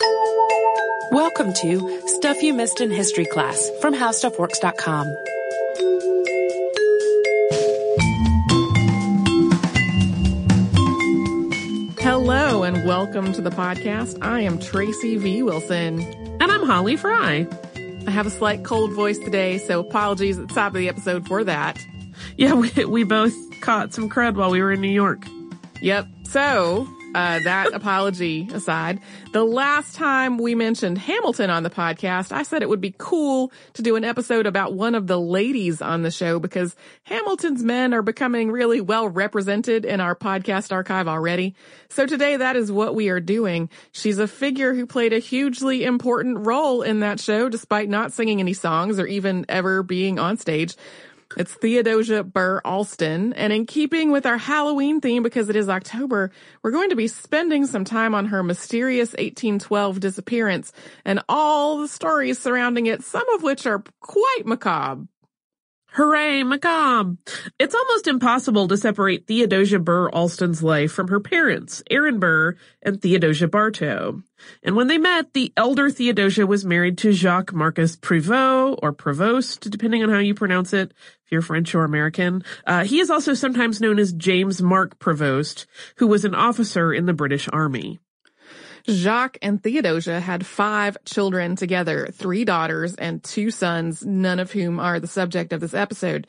Welcome to Stuff You Missed in History class from HowStuffWorks.com. Hello and welcome to the podcast. I am Tracy V. Wilson. And I'm Holly Fry. I have a slight cold voice today, so apologies at the top of the episode for that. Yeah, we, we both caught some crud while we were in New York. Yep. So, uh, that apology aside, the last time we mentioned Hamilton on the podcast, I said it would be cool to do an episode about one of the ladies on the show because Hamilton's men are becoming really well represented in our podcast archive already. So today that is what we are doing. She's a figure who played a hugely important role in that show despite not singing any songs or even ever being on stage. It's Theodosia Burr Alston. And in keeping with our Halloween theme, because it is October, we're going to be spending some time on her mysterious 1812 disappearance and all the stories surrounding it, some of which are quite macabre. Hooray, macabre! It's almost impossible to separate Theodosia Burr Alston's life from her parents, Aaron Burr and Theodosia Bartow. And when they met, the elder Theodosia was married to Jacques Marcus Prévost, or Prevost, depending on how you pronounce it, if you're French or American. Uh, he is also sometimes known as James Mark Prevost, who was an officer in the British Army. Jacques and Theodosia had five children together, three daughters and two sons, none of whom are the subject of this episode.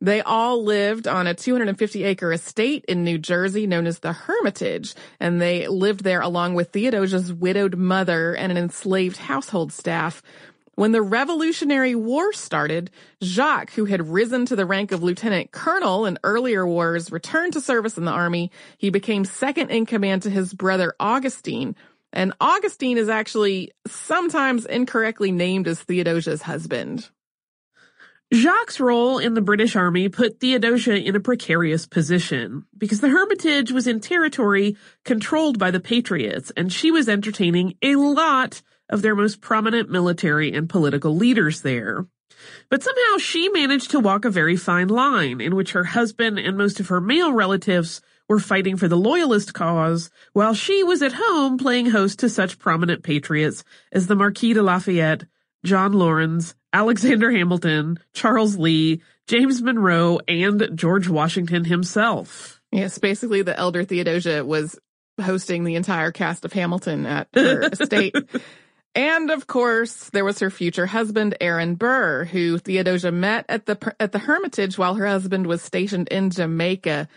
They all lived on a 250 acre estate in New Jersey known as the Hermitage, and they lived there along with Theodosia's widowed mother and an enslaved household staff. When the Revolutionary War started, Jacques, who had risen to the rank of lieutenant colonel in earlier wars, returned to service in the army. He became second in command to his brother Augustine. And Augustine is actually sometimes incorrectly named as Theodosia's husband. Jacques' role in the British Army put Theodosia in a precarious position because the Hermitage was in territory controlled by the Patriots and she was entertaining a lot of their most prominent military and political leaders there. But somehow she managed to walk a very fine line in which her husband and most of her male relatives were fighting for the loyalist cause while she was at home playing host to such prominent patriots as the Marquis de Lafayette, John Laurens, Alexander Hamilton, Charles Lee, James Monroe, and George Washington himself. Yes, basically the elder Theodosia was hosting the entire cast of Hamilton at her estate. And of course, there was her future husband, Aaron Burr, who Theodosia met at the, at the Hermitage while her husband was stationed in Jamaica.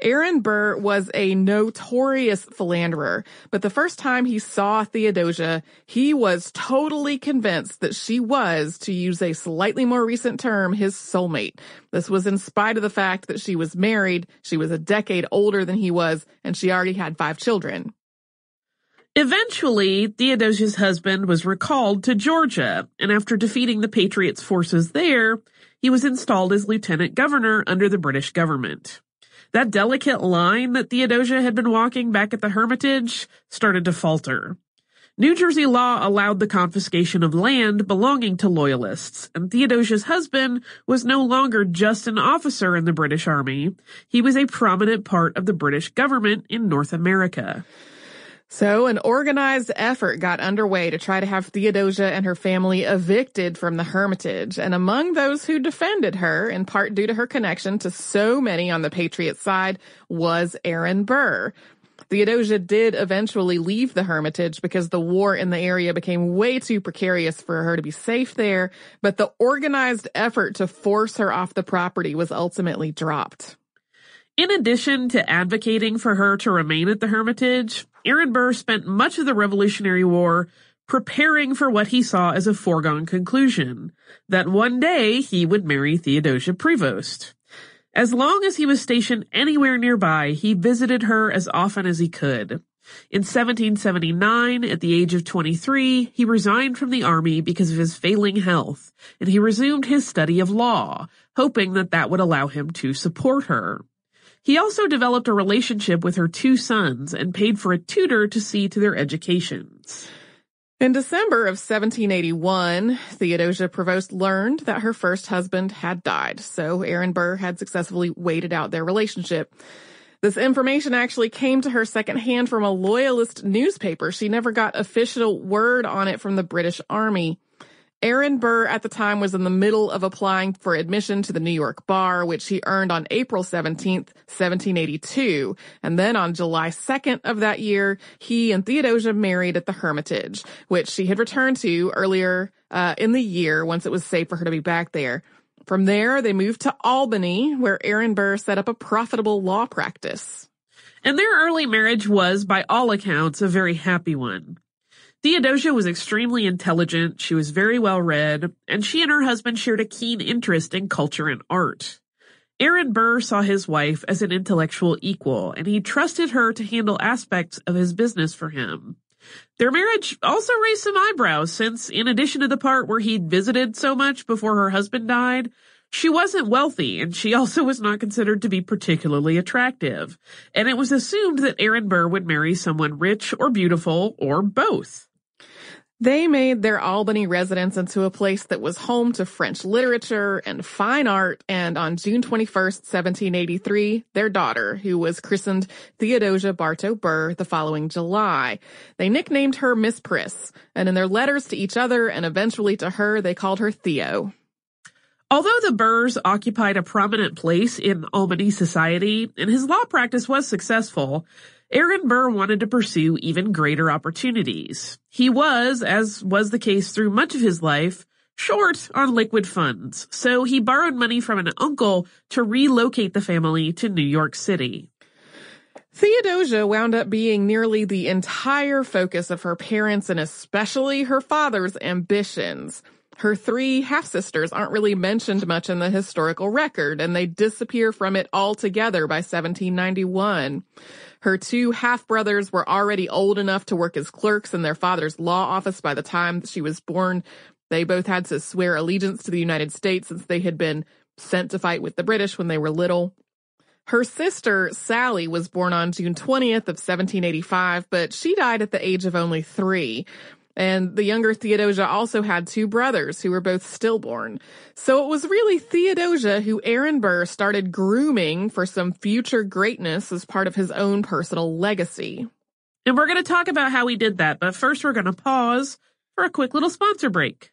Aaron Burr was a notorious philanderer, but the first time he saw Theodosia, he was totally convinced that she was, to use a slightly more recent term, his soulmate. This was in spite of the fact that she was married, she was a decade older than he was, and she already had five children. Eventually, Theodosia's husband was recalled to Georgia, and after defeating the Patriots' forces there, he was installed as lieutenant governor under the British government. That delicate line that Theodosia had been walking back at the Hermitage started to falter. New Jersey law allowed the confiscation of land belonging to loyalists, and Theodosia's husband was no longer just an officer in the British Army. He was a prominent part of the British government in North America. So an organized effort got underway to try to have Theodosia and her family evicted from the Hermitage. And among those who defended her, in part due to her connection to so many on the Patriot side, was Aaron Burr. Theodosia did eventually leave the Hermitage because the war in the area became way too precarious for her to be safe there, but the organized effort to force her off the property was ultimately dropped. In addition to advocating for her to remain at the Hermitage, Aaron Burr spent much of the Revolutionary War preparing for what he saw as a foregone conclusion, that one day he would marry Theodosia Prevost. As long as he was stationed anywhere nearby, he visited her as often as he could. In 1779, at the age of 23, he resigned from the army because of his failing health, and he resumed his study of law, hoping that that would allow him to support her. He also developed a relationship with her two sons and paid for a tutor to see to their educations. In December of 1781, Theodosia Prevost learned that her first husband had died, so Aaron Burr had successfully waited out their relationship. This information actually came to her secondhand from a loyalist newspaper. She never got official word on it from the British Army. Aaron Burr at the time was in the middle of applying for admission to the New York bar, which he earned on April 17th, 1782. And then on July 2nd of that year, he and Theodosia married at the Hermitage, which she had returned to earlier uh, in the year once it was safe for her to be back there. From there, they moved to Albany, where Aaron Burr set up a profitable law practice. And their early marriage was, by all accounts, a very happy one. Theodosia was extremely intelligent, she was very well read, and she and her husband shared a keen interest in culture and art. Aaron Burr saw his wife as an intellectual equal, and he trusted her to handle aspects of his business for him. Their marriage also raised some eyebrows since, in addition to the part where he'd visited so much before her husband died, she wasn't wealthy and she also was not considered to be particularly attractive. And it was assumed that Aaron Burr would marry someone rich or beautiful or both. They made their Albany residence into a place that was home to French literature and fine art, and on June 21st, 1783, their daughter, who was christened Theodosia Bartow Burr the following July. They nicknamed her Miss Priss, and in their letters to each other and eventually to her, they called her Theo. Although the Burrs occupied a prominent place in Albany society, and his law practice was successful, Aaron Burr wanted to pursue even greater opportunities. He was, as was the case through much of his life, short on liquid funds, so he borrowed money from an uncle to relocate the family to New York City. Theodosia wound up being nearly the entire focus of her parents and especially her father's ambitions. Her three half-sisters aren't really mentioned much in the historical record, and they disappear from it altogether by 1791. Her two half-brothers were already old enough to work as clerks in their father's law office by the time she was born. They both had to swear allegiance to the United States since they had been sent to fight with the British when they were little. Her sister, Sally, was born on June 20th of 1785, but she died at the age of only three. And the younger Theodosia also had two brothers who were both stillborn. So it was really Theodosia who Aaron Burr started grooming for some future greatness as part of his own personal legacy. And we're going to talk about how he did that, but first we're going to pause for a quick little sponsor break.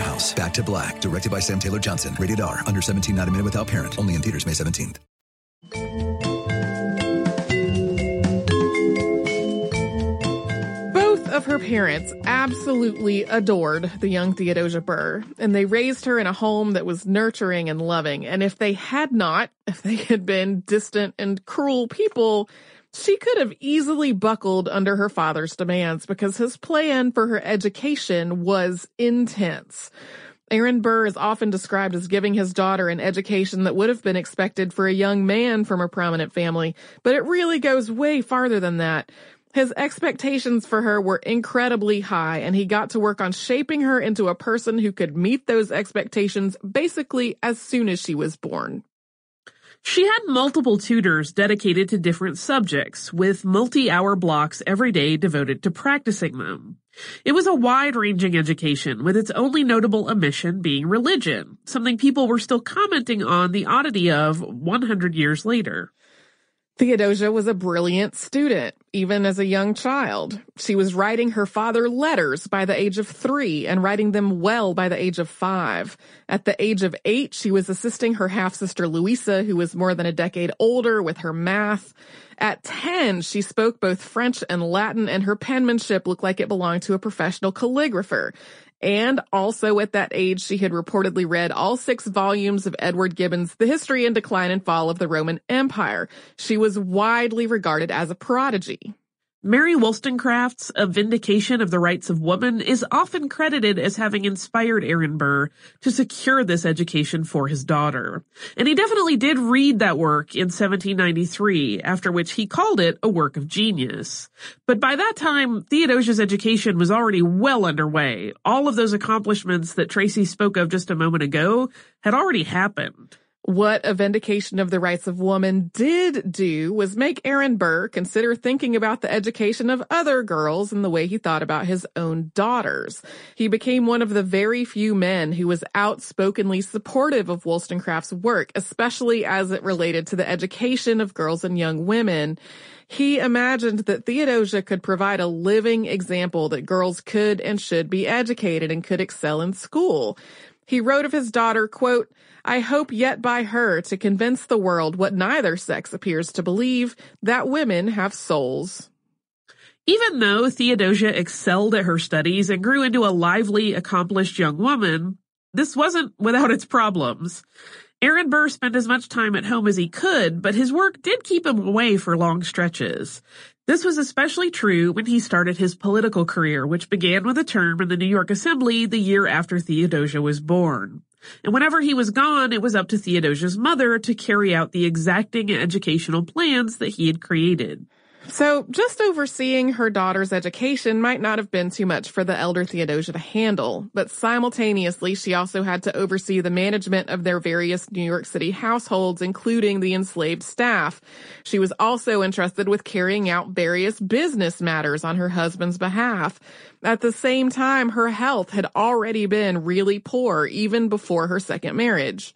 Winehouse, Back to Black, directed by Sam Taylor Johnson. Rated R, under 17, not a minute without parent. Only in theaters May 17th. Both of her parents absolutely adored the young Theodosia Burr, and they raised her in a home that was nurturing and loving. And if they had not, if they had been distant and cruel people, she could have easily buckled under her father's demands because his plan for her education was intense. Aaron Burr is often described as giving his daughter an education that would have been expected for a young man from a prominent family, but it really goes way farther than that. His expectations for her were incredibly high, and he got to work on shaping her into a person who could meet those expectations basically as soon as she was born. She had multiple tutors dedicated to different subjects, with multi-hour blocks every day devoted to practicing them. It was a wide-ranging education, with its only notable omission being religion, something people were still commenting on the oddity of 100 years later. Theodosia was a brilliant student, even as a young child. She was writing her father letters by the age of three and writing them well by the age of five. At the age of eight, she was assisting her half-sister Louisa, who was more than a decade older, with her math. At 10, she spoke both French and Latin, and her penmanship looked like it belonged to a professional calligrapher. And also at that age, she had reportedly read all six volumes of Edward Gibbon's The History and Decline and Fall of the Roman Empire. She was widely regarded as a prodigy. Mary Wollstonecraft's A Vindication of the Rights of Woman is often credited as having inspired Aaron Burr to secure this education for his daughter. And he definitely did read that work in 1793, after which he called it a work of genius. But by that time, Theodosia's education was already well underway. All of those accomplishments that Tracy spoke of just a moment ago had already happened. What a vindication of the rights of woman did do was make Aaron Burr consider thinking about the education of other girls in the way he thought about his own daughters. He became one of the very few men who was outspokenly supportive of Wollstonecraft's work, especially as it related to the education of girls and young women. He imagined that Theodosia could provide a living example that girls could and should be educated and could excel in school. He wrote of his daughter, quote, I hope yet by her to convince the world what neither sex appears to believe, that women have souls. Even though Theodosia excelled at her studies and grew into a lively, accomplished young woman, this wasn't without its problems. Aaron Burr spent as much time at home as he could, but his work did keep him away for long stretches. This was especially true when he started his political career, which began with a term in the New York Assembly the year after Theodosia was born. And whenever he was gone, it was up to Theodosia's mother to carry out the exacting educational plans that he had created. So just overseeing her daughter's education might not have been too much for the elder Theodosia to handle, but simultaneously she also had to oversee the management of their various New York City households, including the enslaved staff. She was also entrusted with carrying out various business matters on her husband's behalf. At the same time, her health had already been really poor even before her second marriage.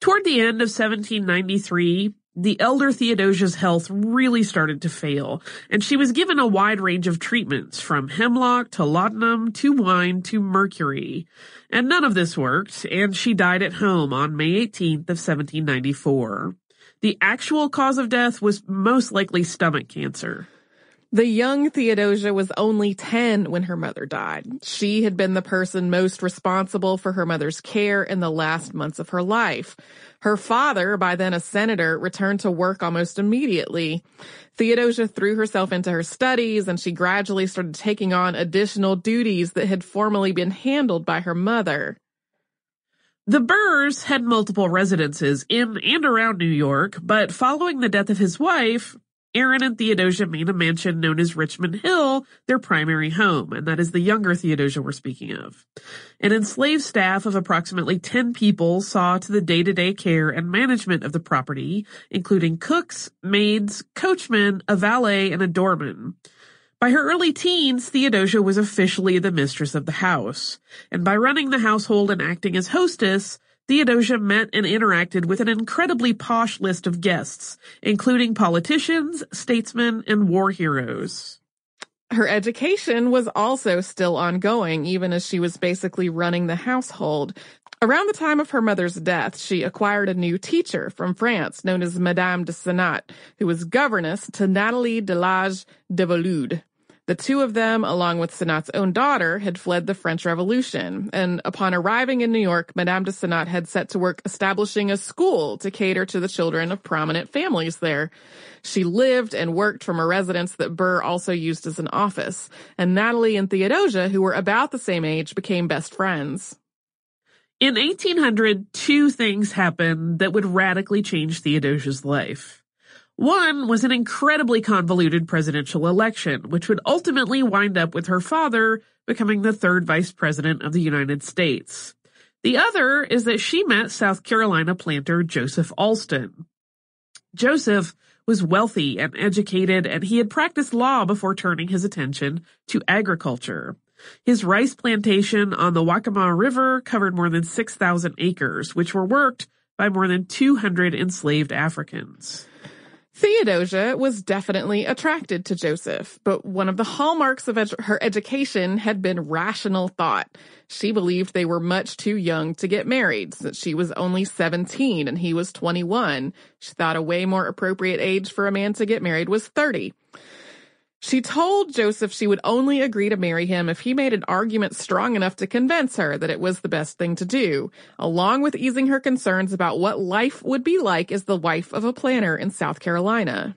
Toward the end of 1793, the elder Theodosia's health really started to fail, and she was given a wide range of treatments from hemlock to laudanum to wine to mercury. And none of this worked, and she died at home on May 18th of 1794. The actual cause of death was most likely stomach cancer. The young Theodosia was only 10 when her mother died. She had been the person most responsible for her mother's care in the last months of her life. Her father, by then a senator, returned to work almost immediately. Theodosia threw herself into her studies and she gradually started taking on additional duties that had formerly been handled by her mother. The Burrs had multiple residences in and around New York, but following the death of his wife, Aaron and Theodosia made a mansion known as Richmond Hill their primary home, and that is the younger Theodosia we're speaking of. An enslaved staff of approximately 10 people saw to the day-to-day care and management of the property, including cooks, maids, coachmen, a valet, and a doorman. By her early teens, Theodosia was officially the mistress of the house, and by running the household and acting as hostess, Theodosia met and interacted with an incredibly posh list of guests, including politicians, statesmen, and war heroes. Her education was also still ongoing, even as she was basically running the household. Around the time of her mother's death, she acquired a new teacher from France known as Madame de Senat, who was governess to Natalie de Lage de Volude. The two of them, along with Senat's own daughter, had fled the French Revolution, and upon arriving in New York, Madame de Senat had set to work establishing a school to cater to the children of prominent families there. She lived and worked from a residence that Burr also used as an office, and Natalie and Theodosia, who were about the same age, became best friends. In 1800, two things happened that would radically change Theodosia's life. One was an incredibly convoluted presidential election, which would ultimately wind up with her father becoming the third vice president of the United States. The other is that she met South Carolina planter Joseph Alston. Joseph was wealthy and educated, and he had practiced law before turning his attention to agriculture. His rice plantation on the Waccamaw River covered more than 6,000 acres, which were worked by more than 200 enslaved Africans. Theodosia was definitely attracted to Joseph, but one of the hallmarks of her education had been rational thought. She believed they were much too young to get married since she was only 17 and he was 21. She thought a way more appropriate age for a man to get married was 30. She told Joseph she would only agree to marry him if he made an argument strong enough to convince her that it was the best thing to do, along with easing her concerns about what life would be like as the wife of a planter in South Carolina.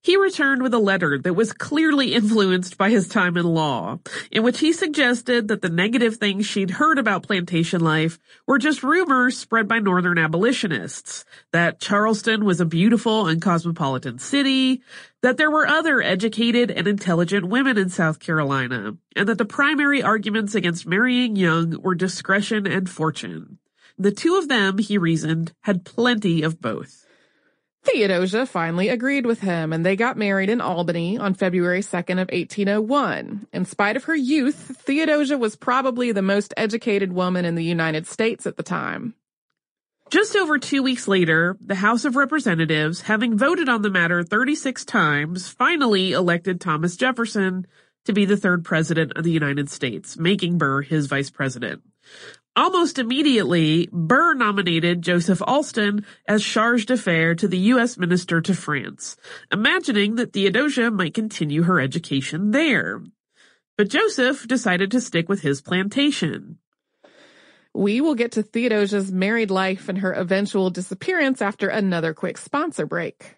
He returned with a letter that was clearly influenced by his time in law, in which he suggested that the negative things she'd heard about plantation life were just rumors spread by Northern abolitionists, that Charleston was a beautiful and cosmopolitan city, that there were other educated and intelligent women in South Carolina, and that the primary arguments against marrying young were discretion and fortune. The two of them, he reasoned, had plenty of both. Theodosia finally agreed with him, and they got married in Albany on February 2nd of 1801. In spite of her youth, Theodosia was probably the most educated woman in the United States at the time. Just over two weeks later, the House of Representatives, having voted on the matter 36 times, finally elected Thomas Jefferson to be the third president of the United States, making Burr his vice president. Almost immediately, Burr nominated Joseph Alston as charge d'affaires to the U.S. minister to France, imagining that Theodosia might continue her education there. But Joseph decided to stick with his plantation. We will get to Theodosia's married life and her eventual disappearance after another quick sponsor break.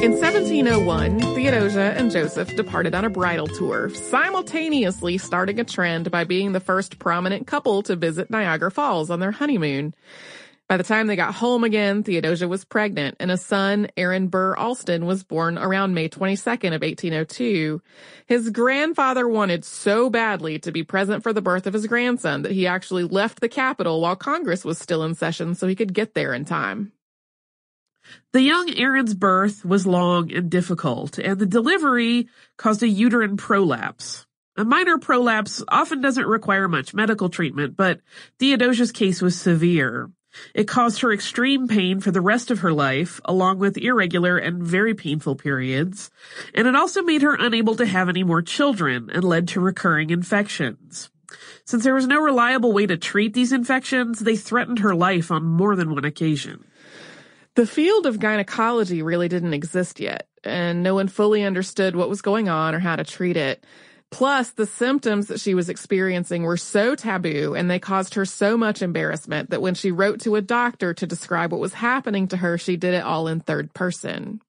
In 1701, Theodosia and Joseph departed on a bridal tour, simultaneously starting a trend by being the first prominent couple to visit Niagara Falls on their honeymoon. By the time they got home again, Theodosia was pregnant, and a son, Aaron Burr Alston, was born around May 22nd of 1802. His grandfather wanted so badly to be present for the birth of his grandson that he actually left the capital while Congress was still in session so he could get there in time. The young Aaron's birth was long and difficult, and the delivery caused a uterine prolapse. A minor prolapse often doesn't require much medical treatment, but Theodosia's case was severe. It caused her extreme pain for the rest of her life, along with irregular and very painful periods, and it also made her unable to have any more children and led to recurring infections. Since there was no reliable way to treat these infections, they threatened her life on more than one occasion. The field of gynecology really didn't exist yet, and no one fully understood what was going on or how to treat it. Plus, the symptoms that she was experiencing were so taboo and they caused her so much embarrassment that when she wrote to a doctor to describe what was happening to her, she did it all in third person.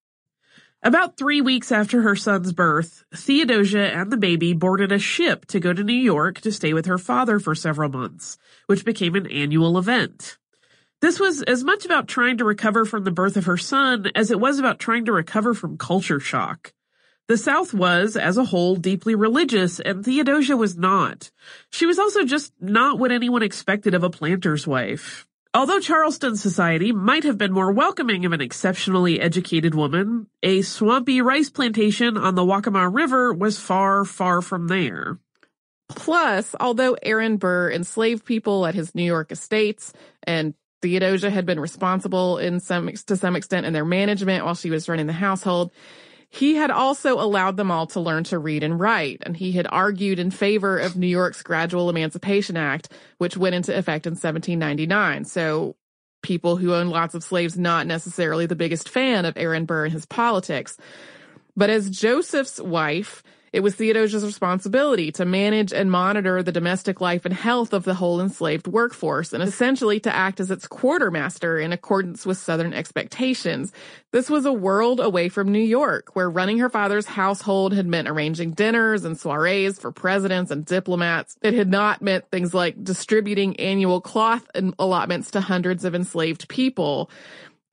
About three weeks after her son's birth, Theodosia and the baby boarded a ship to go to New York to stay with her father for several months, which became an annual event. This was as much about trying to recover from the birth of her son as it was about trying to recover from culture shock. The South was, as a whole, deeply religious, and Theodosia was not. She was also just not what anyone expected of a planter's wife. Although Charleston society might have been more welcoming of an exceptionally educated woman, a swampy rice plantation on the Waccamaw River was far, far from there. Plus, although Aaron Burr enslaved people at his New York estates and Theodosia had been responsible in some to some extent in their management while she was running the household, he had also allowed them all to learn to read and write, and he had argued in favor of New York's Gradual Emancipation Act, which went into effect in 1799. So people who owned lots of slaves not necessarily the biggest fan of Aaron Burr and his politics. But as Joseph's wife, it was Theodosia's responsibility to manage and monitor the domestic life and health of the whole enslaved workforce and essentially to act as its quartermaster in accordance with Southern expectations. This was a world away from New York, where running her father's household had meant arranging dinners and soirees for presidents and diplomats. It had not meant things like distributing annual cloth allotments to hundreds of enslaved people.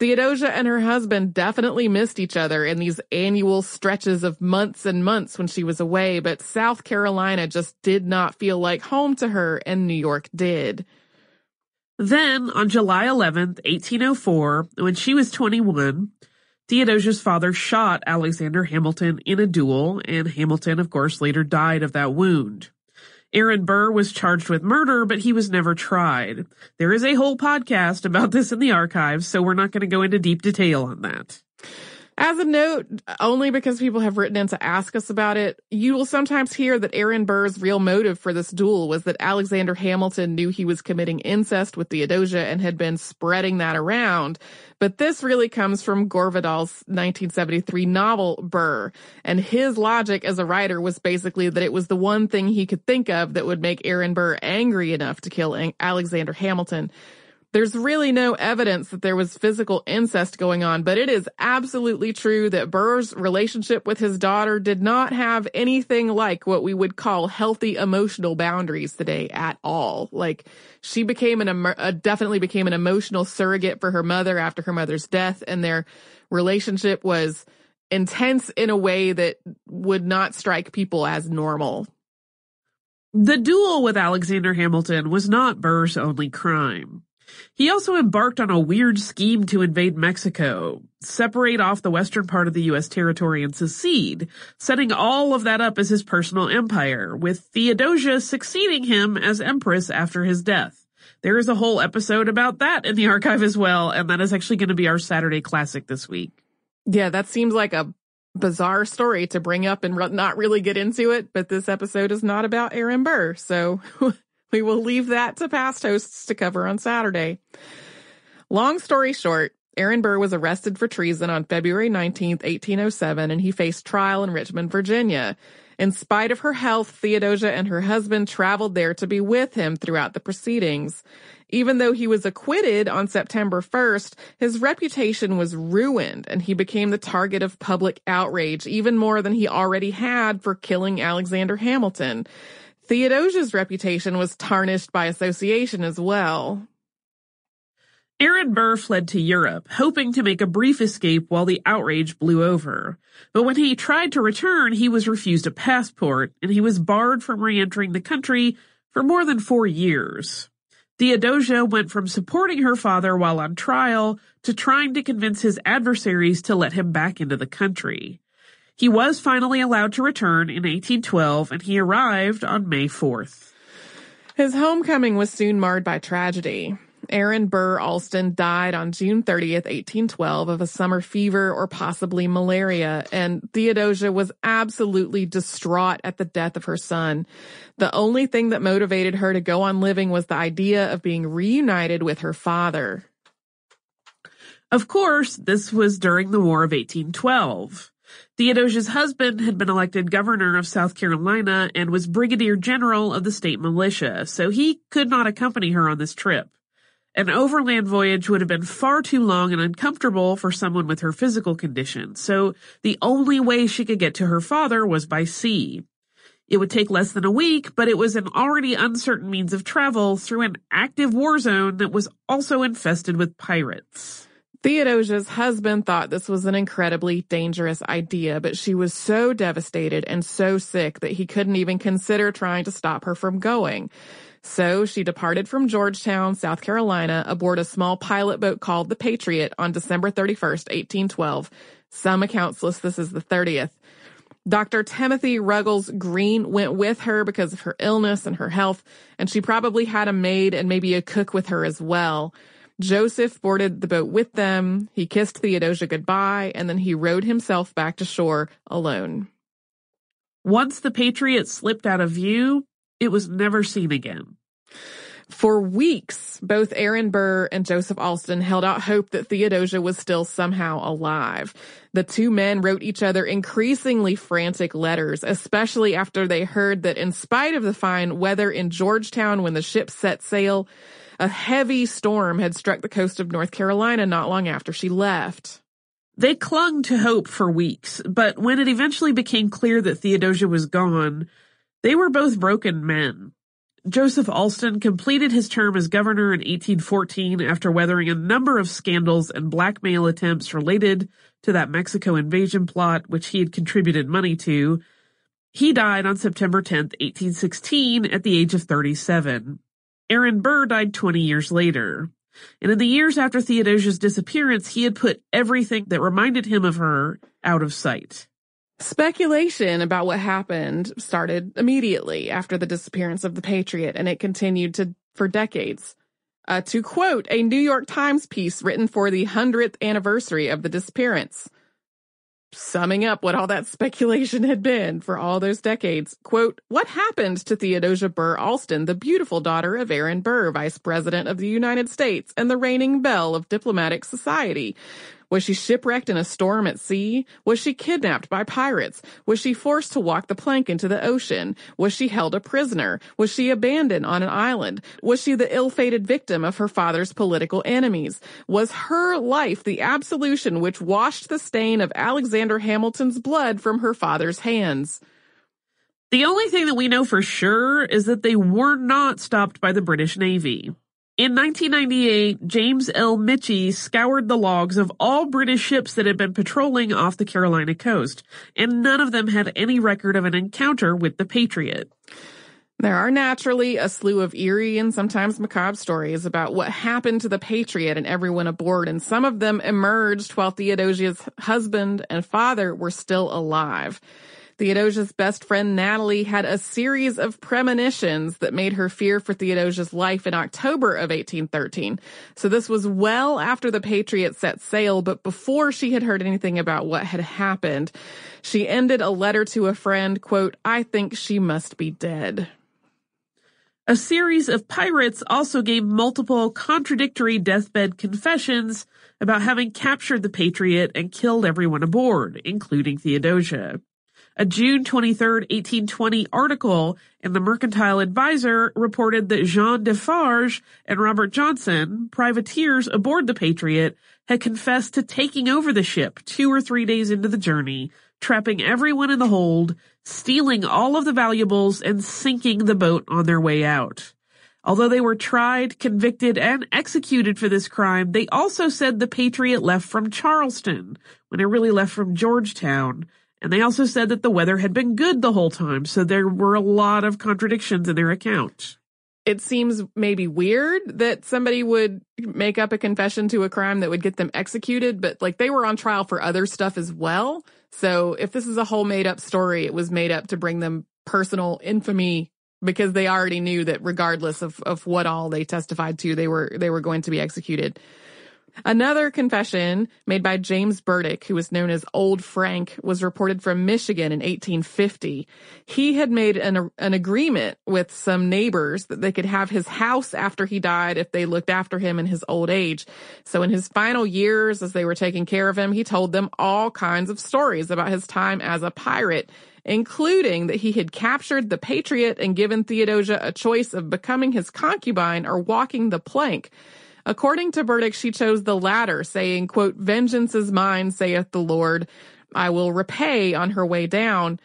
Theodosia and her husband definitely missed each other in these annual stretches of months and months when she was away, but South Carolina just did not feel like home to her, and New York did. Then, on July 11th, 1804, when she was 21, Theodosia's father shot Alexander Hamilton in a duel, and Hamilton, of course, later died of that wound. Aaron Burr was charged with murder, but he was never tried. There is a whole podcast about this in the archives, so we're not going to go into deep detail on that. As a note, only because people have written in to ask us about it, you will sometimes hear that Aaron Burr's real motive for this duel was that Alexander Hamilton knew he was committing incest with Theodosia and had been spreading that around. But this really comes from Gore Vidal's 1973 novel Burr. And his logic as a writer was basically that it was the one thing he could think of that would make Aaron Burr angry enough to kill Alexander Hamilton. There's really no evidence that there was physical incest going on, but it is absolutely true that Burr's relationship with his daughter did not have anything like what we would call healthy emotional boundaries today at all. Like she became an, uh, definitely became an emotional surrogate for her mother after her mother's death and their relationship was intense in a way that would not strike people as normal. The duel with Alexander Hamilton was not Burr's only crime. He also embarked on a weird scheme to invade Mexico, separate off the western part of the U.S. territory and secede, setting all of that up as his personal empire, with Theodosia succeeding him as empress after his death. There is a whole episode about that in the archive as well, and that is actually going to be our Saturday classic this week. Yeah, that seems like a bizarre story to bring up and not really get into it, but this episode is not about Aaron Burr, so we will leave that to past hosts to cover on Saturday. Long story short, Aaron Burr was arrested for treason on February 19, 1807, and he faced trial in Richmond, Virginia. In spite of her health, Theodosia and her husband traveled there to be with him throughout the proceedings. Even though he was acquitted on September 1st, his reputation was ruined and he became the target of public outrage, even more than he already had for killing Alexander Hamilton. Theodosia's reputation was tarnished by association as well. Aaron Burr fled to Europe, hoping to make a brief escape while the outrage blew over. But when he tried to return, he was refused a passport, and he was barred from re-entering the country for more than four years. Theodosia went from supporting her father while on trial to trying to convince his adversaries to let him back into the country. He was finally allowed to return in 1812, and he arrived on May 4th. His homecoming was soon marred by tragedy. Aaron Burr Alston died on June 30th, 1812 of a summer fever or possibly malaria, and Theodosia was absolutely distraught at the death of her son. The only thing that motivated her to go on living was the idea of being reunited with her father. Of course, this was during the War of 1812. Theodosia's husband had been elected governor of South Carolina and was brigadier general of the state militia, so he could not accompany her on this trip. An overland voyage would have been far too long and uncomfortable for someone with her physical condition, so the only way she could get to her father was by sea. It would take less than a week, but it was an already uncertain means of travel through an active war zone that was also infested with pirates. Theodosia's husband thought this was an incredibly dangerous idea, but she was so devastated and so sick that he couldn't even consider trying to stop her from going. So she departed from Georgetown, South Carolina, aboard a small pilot boat called the Patriot on December 31st, 1812. Some accounts list this as the 30th. Dr. Timothy Ruggles Green went with her because of her illness and her health, and she probably had a maid and maybe a cook with her as well. Joseph boarded the boat with them. He kissed Theodosia goodbye, and then he rowed himself back to shore alone. Once the Patriot slipped out of view, it was never seen again. For weeks, both Aaron Burr and Joseph Alston held out hope that Theodosia was still somehow alive. The two men wrote each other increasingly frantic letters, especially after they heard that in spite of the fine weather in Georgetown when the ship set sail, a heavy storm had struck the coast of North Carolina not long after she left. They clung to hope for weeks, but when it eventually became clear that Theodosia was gone, they were both broken men. Joseph Alston completed his term as governor in 1814 after weathering a number of scandals and blackmail attempts related to that Mexico invasion plot, which he had contributed money to. He died on September 10, 1816, at the age of 37. Aaron Burr died 20 years later. And in the years after Theodosia's disappearance, he had put everything that reminded him of her out of sight. Speculation about what happened started immediately after the disappearance of the Patriot, and it continued to for decades. Uh, to quote a New York Times piece written for the 100th anniversary of the disappearance, summing up what all that speculation had been for all those decades, quote, what happened to Theodosia Burr Alston, the beautiful daughter of Aaron Burr, Vice President of the United States and the reigning belle of diplomatic society? Was she shipwrecked in a storm at sea? Was she kidnapped by pirates? Was she forced to walk the plank into the ocean? Was she held a prisoner? Was she abandoned on an island? Was she the ill-fated victim of her father's political enemies? Was her life the absolution which washed the stain of Alexander Hamilton's blood from her father's hands? The only thing that we know for sure is that they were not stopped by the British Navy. In 1998, James L. Mitchie scoured the logs of all British ships that had been patrolling off the Carolina coast, and none of them had any record of an encounter with the Patriot. There are naturally a slew of eerie and sometimes macabre stories about what happened to the Patriot and everyone aboard, and some of them emerged while Theodosia's husband and father were still alive. Theodosia's best friend Natalie had a series of premonitions that made her fear for Theodosia's life in October of 1813. So this was well after the Patriot set sail, but before she had heard anything about what had happened. She ended a letter to a friend, quote, I think she must be dead. A series of pirates also gave multiple contradictory deathbed confessions about having captured the Patriot and killed everyone aboard, including Theodosia. A June 23, 1820 article in the Mercantile Advertiser reported that Jean Defarge and Robert Johnson, privateers aboard the Patriot, had confessed to taking over the ship two or three days into the journey, trapping everyone in the hold, stealing all of the valuables, and sinking the boat on their way out. Although they were tried, convicted, and executed for this crime, they also said the Patriot left from Charleston, when it really left from Georgetown, and they also said that the weather had been good the whole time, so there were a lot of contradictions in their account. It seems maybe weird that somebody would make up a confession to a crime that would get them executed, but like they were on trial for other stuff as well. So if this is a whole made up story, it was made up to bring them personal infamy because they already knew that regardless of, of what all they testified to, they were, they were going to be executed. Another confession made by James Burdick, who was known as Old Frank, was reported from Michigan in 1850. He had made an, an agreement with some neighbors that they could have his house after he died if they looked after him in his old age. So in his final years, as they were taking care of him, he told them all kinds of stories about his time as a pirate including that he had captured the Patriot and given Theodosia a choice of becoming his concubine or walking the plank. According to Burdick, she chose the latter, saying, quote, vengeance is mine, saith the Lord. I will repay on her way down.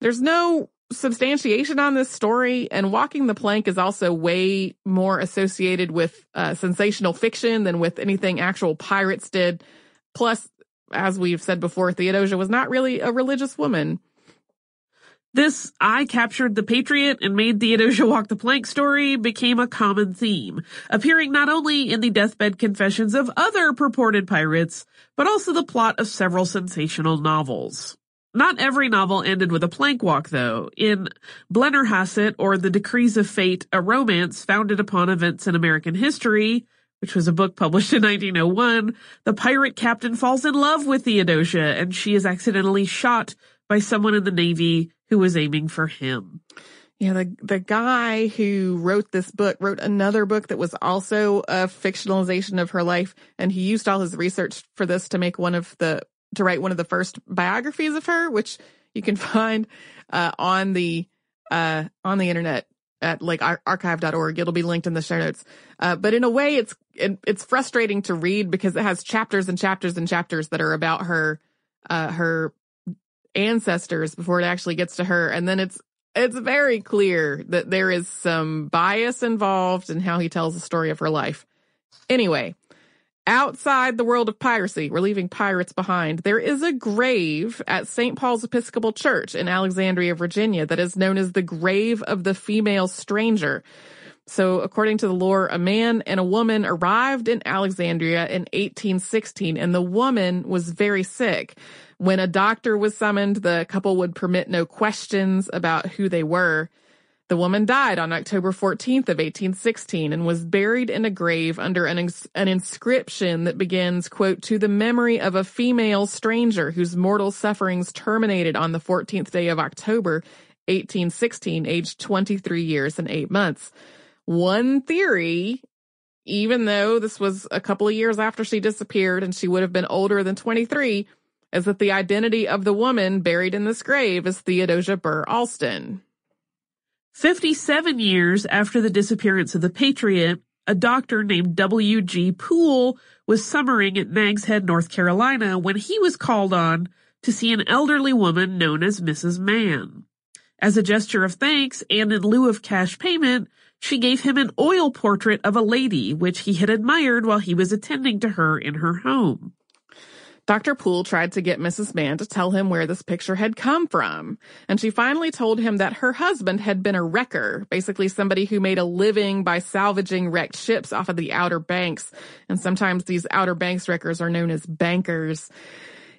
There's no substantiation on this story, and walking the plank is also way more associated with uh, sensational fiction than with anything actual pirates did. Plus, as we've said before, Theodosia was not really a religious woman. This I captured the Patriot and made Theodosia walk the plank story became a common theme, appearing not only in the deathbed confessions of other purported pirates, but also the plot of several sensational novels. Not every novel ended with a plank walk, though. In Blennerhassett, or The Decrees of Fate, a romance founded upon events in American history, which was a book published in 1901, the pirate captain falls in love with Theodosia, and she is accidentally shot by someone in the Navy who was aiming for him. Yeah, the the guy who wrote this book wrote another book that was also a fictionalization of her life, and he used all his research for this to make one of the to write one of the first biographies of her, which you can find uh, on the uh, on the internet at like archive.org. It'll be linked in the show notes. Uh, but in a way, it's it, it's frustrating to read because it has chapters and chapters and chapters that are about her uh, her ancestors before it actually gets to her. And then it's, it's very clear that there is some bias involved in how he tells the story of her life. Anyway, outside the world of piracy, we're leaving pirates behind. There is a grave at St. Paul's Episcopal Church in Alexandria, Virginia that is known as the grave of the female stranger. So, according to the lore, a man and a woman arrived in Alexandria in 1816, and the woman was very sick. When a doctor was summoned, the couple would permit no questions about who they were. The woman died on October 14th of 1816 and was buried in a grave under an, ins- an inscription that begins, quote, to the memory of a female stranger whose mortal sufferings terminated on the 14th day of October, 1816, aged 23 years and eight months. One theory, even though this was a couple of years after she disappeared and she would have been older than 23, is that the identity of the woman buried in this grave is Theodosia Burr Alston. 57 years after the disappearance of the Patriot, a doctor named W.G. Poole was summering at Nags Head, North Carolina when he was called on to see an elderly woman known as Mrs. Mann. As a gesture of thanks and in lieu of cash payment, She gave him an oil portrait of a lady, which he had admired while he was attending to her in her home. Dr. Poole tried to get Mrs. Mann to tell him where this picture had come from, and she finally told him that her husband had been a wrecker, basically somebody who made a living by salvaging wrecked ships off of the Outer Banks, and sometimes these Outer Banks wreckers are known as bankers.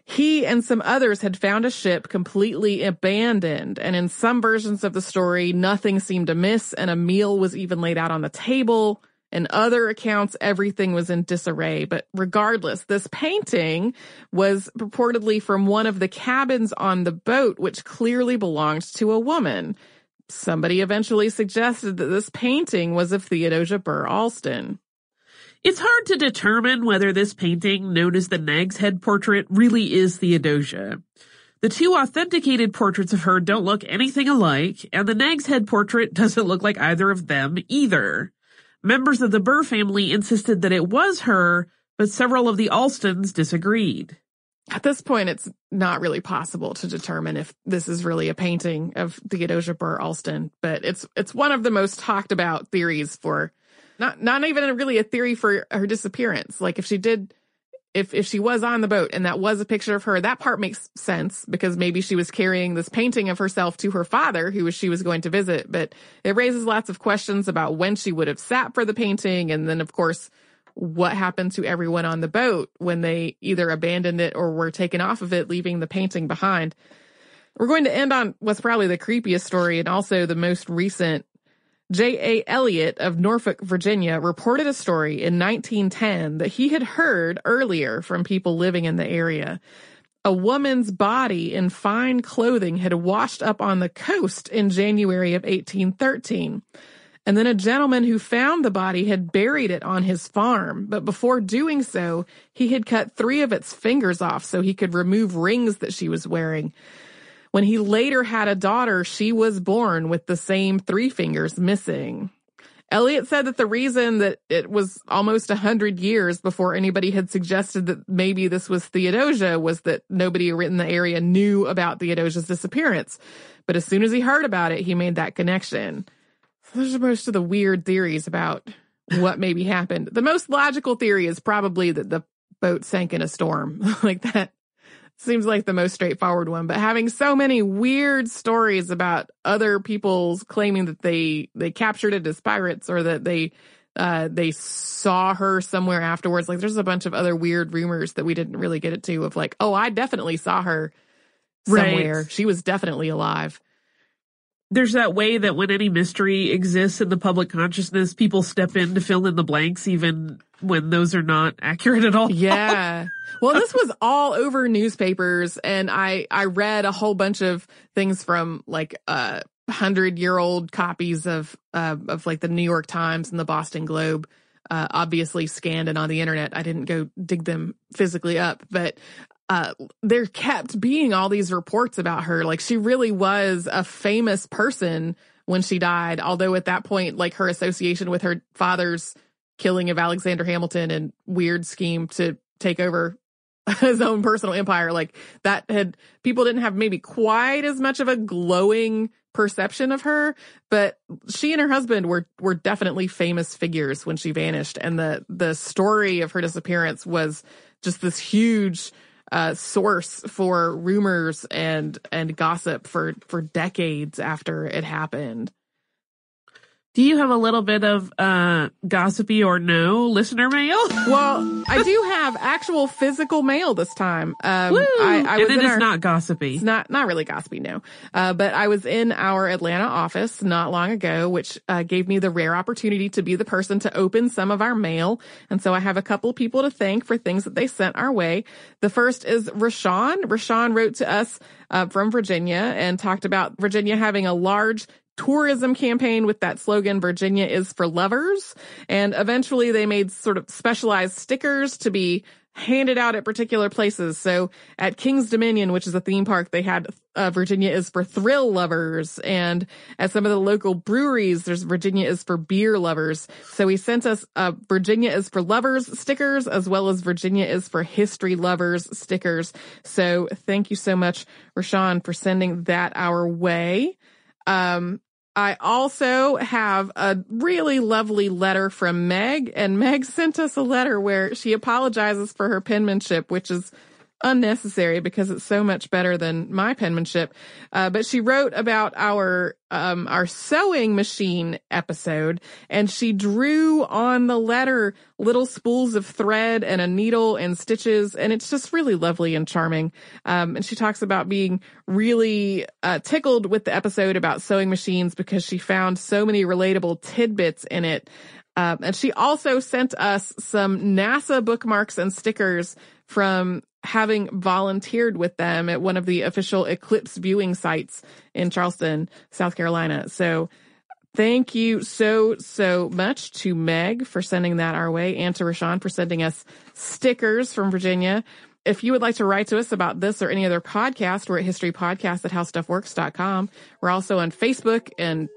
He and some others had found a ship completely abandoned, and in some versions of the story, nothing seemed amiss, and a meal was even laid out on the table. In other accounts, everything was in disarray. But regardless, this painting was purportedly from one of the cabins on the boat, which clearly belonged to a woman. Somebody eventually suggested that this painting was of Theodosia Burr Alston. It's hard to determine whether this painting, known as the Nag's Head portrait, really is Theodosia. The two authenticated portraits of her don't look anything alike, and the Nag's Head portrait doesn't look like either of them either. Members of the Burr family insisted that it was her, but several of the Alstons disagreed. At this point, it's not really possible to determine if this is really a painting of Theodosia Burr Alston, but it's it's one of the most talked about theories for not not even really a theory for her disappearance. Like if she did if if she was on the boat and that was a picture of her, that part makes sense because maybe she was carrying this painting of herself to her father, who she was going to visit. But it raises lots of questions about when she would have sat for the painting, and then of course, what happened to everyone on the boat when they either abandoned it or were taken off of it, leaving the painting behind. We're going to end on what's probably the creepiest story and also the most recent J.A. Elliott of Norfolk, Virginia reported a story in 1910 that he had heard earlier from people living in the area. A woman's body in fine clothing had washed up on the coast in January of 1813. And then a gentleman who found the body had buried it on his farm, but before doing so, he had cut three of its fingers off so he could remove rings that she was wearing. When he later had a daughter, she was born with the same three fingers missing. Elliott said that the reason that it was almost a hundred years before anybody had suggested that maybe this was Theodosia was that nobody in the area knew about Theodosia's disappearance. But as soon as he heard about it, he made that connection. So those are most of the weird theories about what maybe happened. The most logical theory is probably that the boat sank in a storm like that seems like the most straightforward one, but having so many weird stories about other people's claiming that they they captured it as pirates or that they uh they saw her somewhere afterwards. Like there's a bunch of other weird rumors that we didn't really get it to of like, oh, I definitely saw her somewhere. Right. She was definitely alive. There's that way that when any mystery exists in the public consciousness, people step in to fill in the blanks, even when those are not accurate at all. Yeah. Well, this was all over newspapers and I, I read a whole bunch of things from like, uh, hundred year old copies of, uh, of like the New York Times and the Boston Globe, uh, obviously scanned and on the internet. I didn't go dig them physically up, but, uh, there kept being all these reports about her. Like she really was a famous person when she died. Although at that point, like her association with her father's killing of Alexander Hamilton and weird scheme to take over his own personal empire. Like that had people didn't have maybe quite as much of a glowing perception of her, but she and her husband were were definitely famous figures when she vanished and the the story of her disappearance was just this huge uh, source for rumors and and gossip for for decades after it happened. Do you have a little bit of uh, gossipy or no listener mail? well, I do have actual physical mail this time. Um, Woo! I, I was and it is our, not gossipy. It's not not really gossipy, no. Uh, but I was in our Atlanta office not long ago, which uh, gave me the rare opportunity to be the person to open some of our mail. And so I have a couple people to thank for things that they sent our way. The first is Rashawn. Rashawn wrote to us uh, from Virginia and talked about Virginia having a large tourism campaign with that slogan, Virginia is for lovers. And eventually they made sort of specialized stickers to be handed out at particular places. So at Kings Dominion, which is a theme park, they had uh, Virginia is for thrill lovers. And at some of the local breweries, there's Virginia is for beer lovers. So he sent us uh, Virginia is for lovers stickers as well as Virginia is for history lovers stickers. So thank you so much, Rashawn, for sending that our way. Um, I also have a really lovely letter from Meg, and Meg sent us a letter where she apologizes for her penmanship, which is unnecessary because it's so much better than my penmanship. Uh, but she wrote about our um, our sewing machine episode, and she drew on the letter little spools of thread and a needle and stitches, and it's just really lovely and charming. Um, and she talks about being really uh, tickled with the episode about sewing machines because she found so many relatable tidbits in it. Um, and she also sent us some NASA bookmarks and stickers from having volunteered with them at one of the official eclipse viewing sites in Charleston, South Carolina. So thank you so, so much to Meg for sending that our way and to Rashawn for sending us stickers from Virginia. If you would like to write to us about this or any other podcast, we're at historypodcast at howstuffworks.com. We're also on Facebook and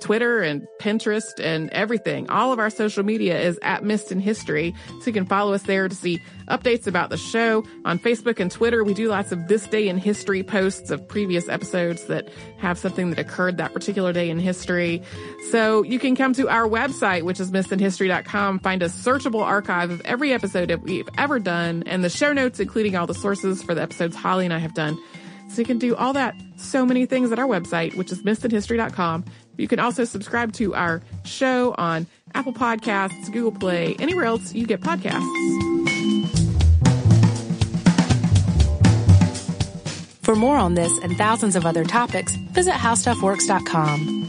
Twitter and Pinterest and everything. All of our social media is at Missed in History. So you can follow us there to see updates about the show. On Facebook and Twitter, we do lots of this day in history posts of previous episodes that have something that occurred that particular day in history. So you can come to our website, which is missedinhistory.com, find a searchable archive of every episode that we've ever done and the show notes, including all the sources for the episodes Holly and I have done. So you can do all that, so many things at our website, which is missedinhistory.com. You can also subscribe to our show on Apple Podcasts, Google Play, anywhere else you get podcasts. For more on this and thousands of other topics, visit howstuffworks.com.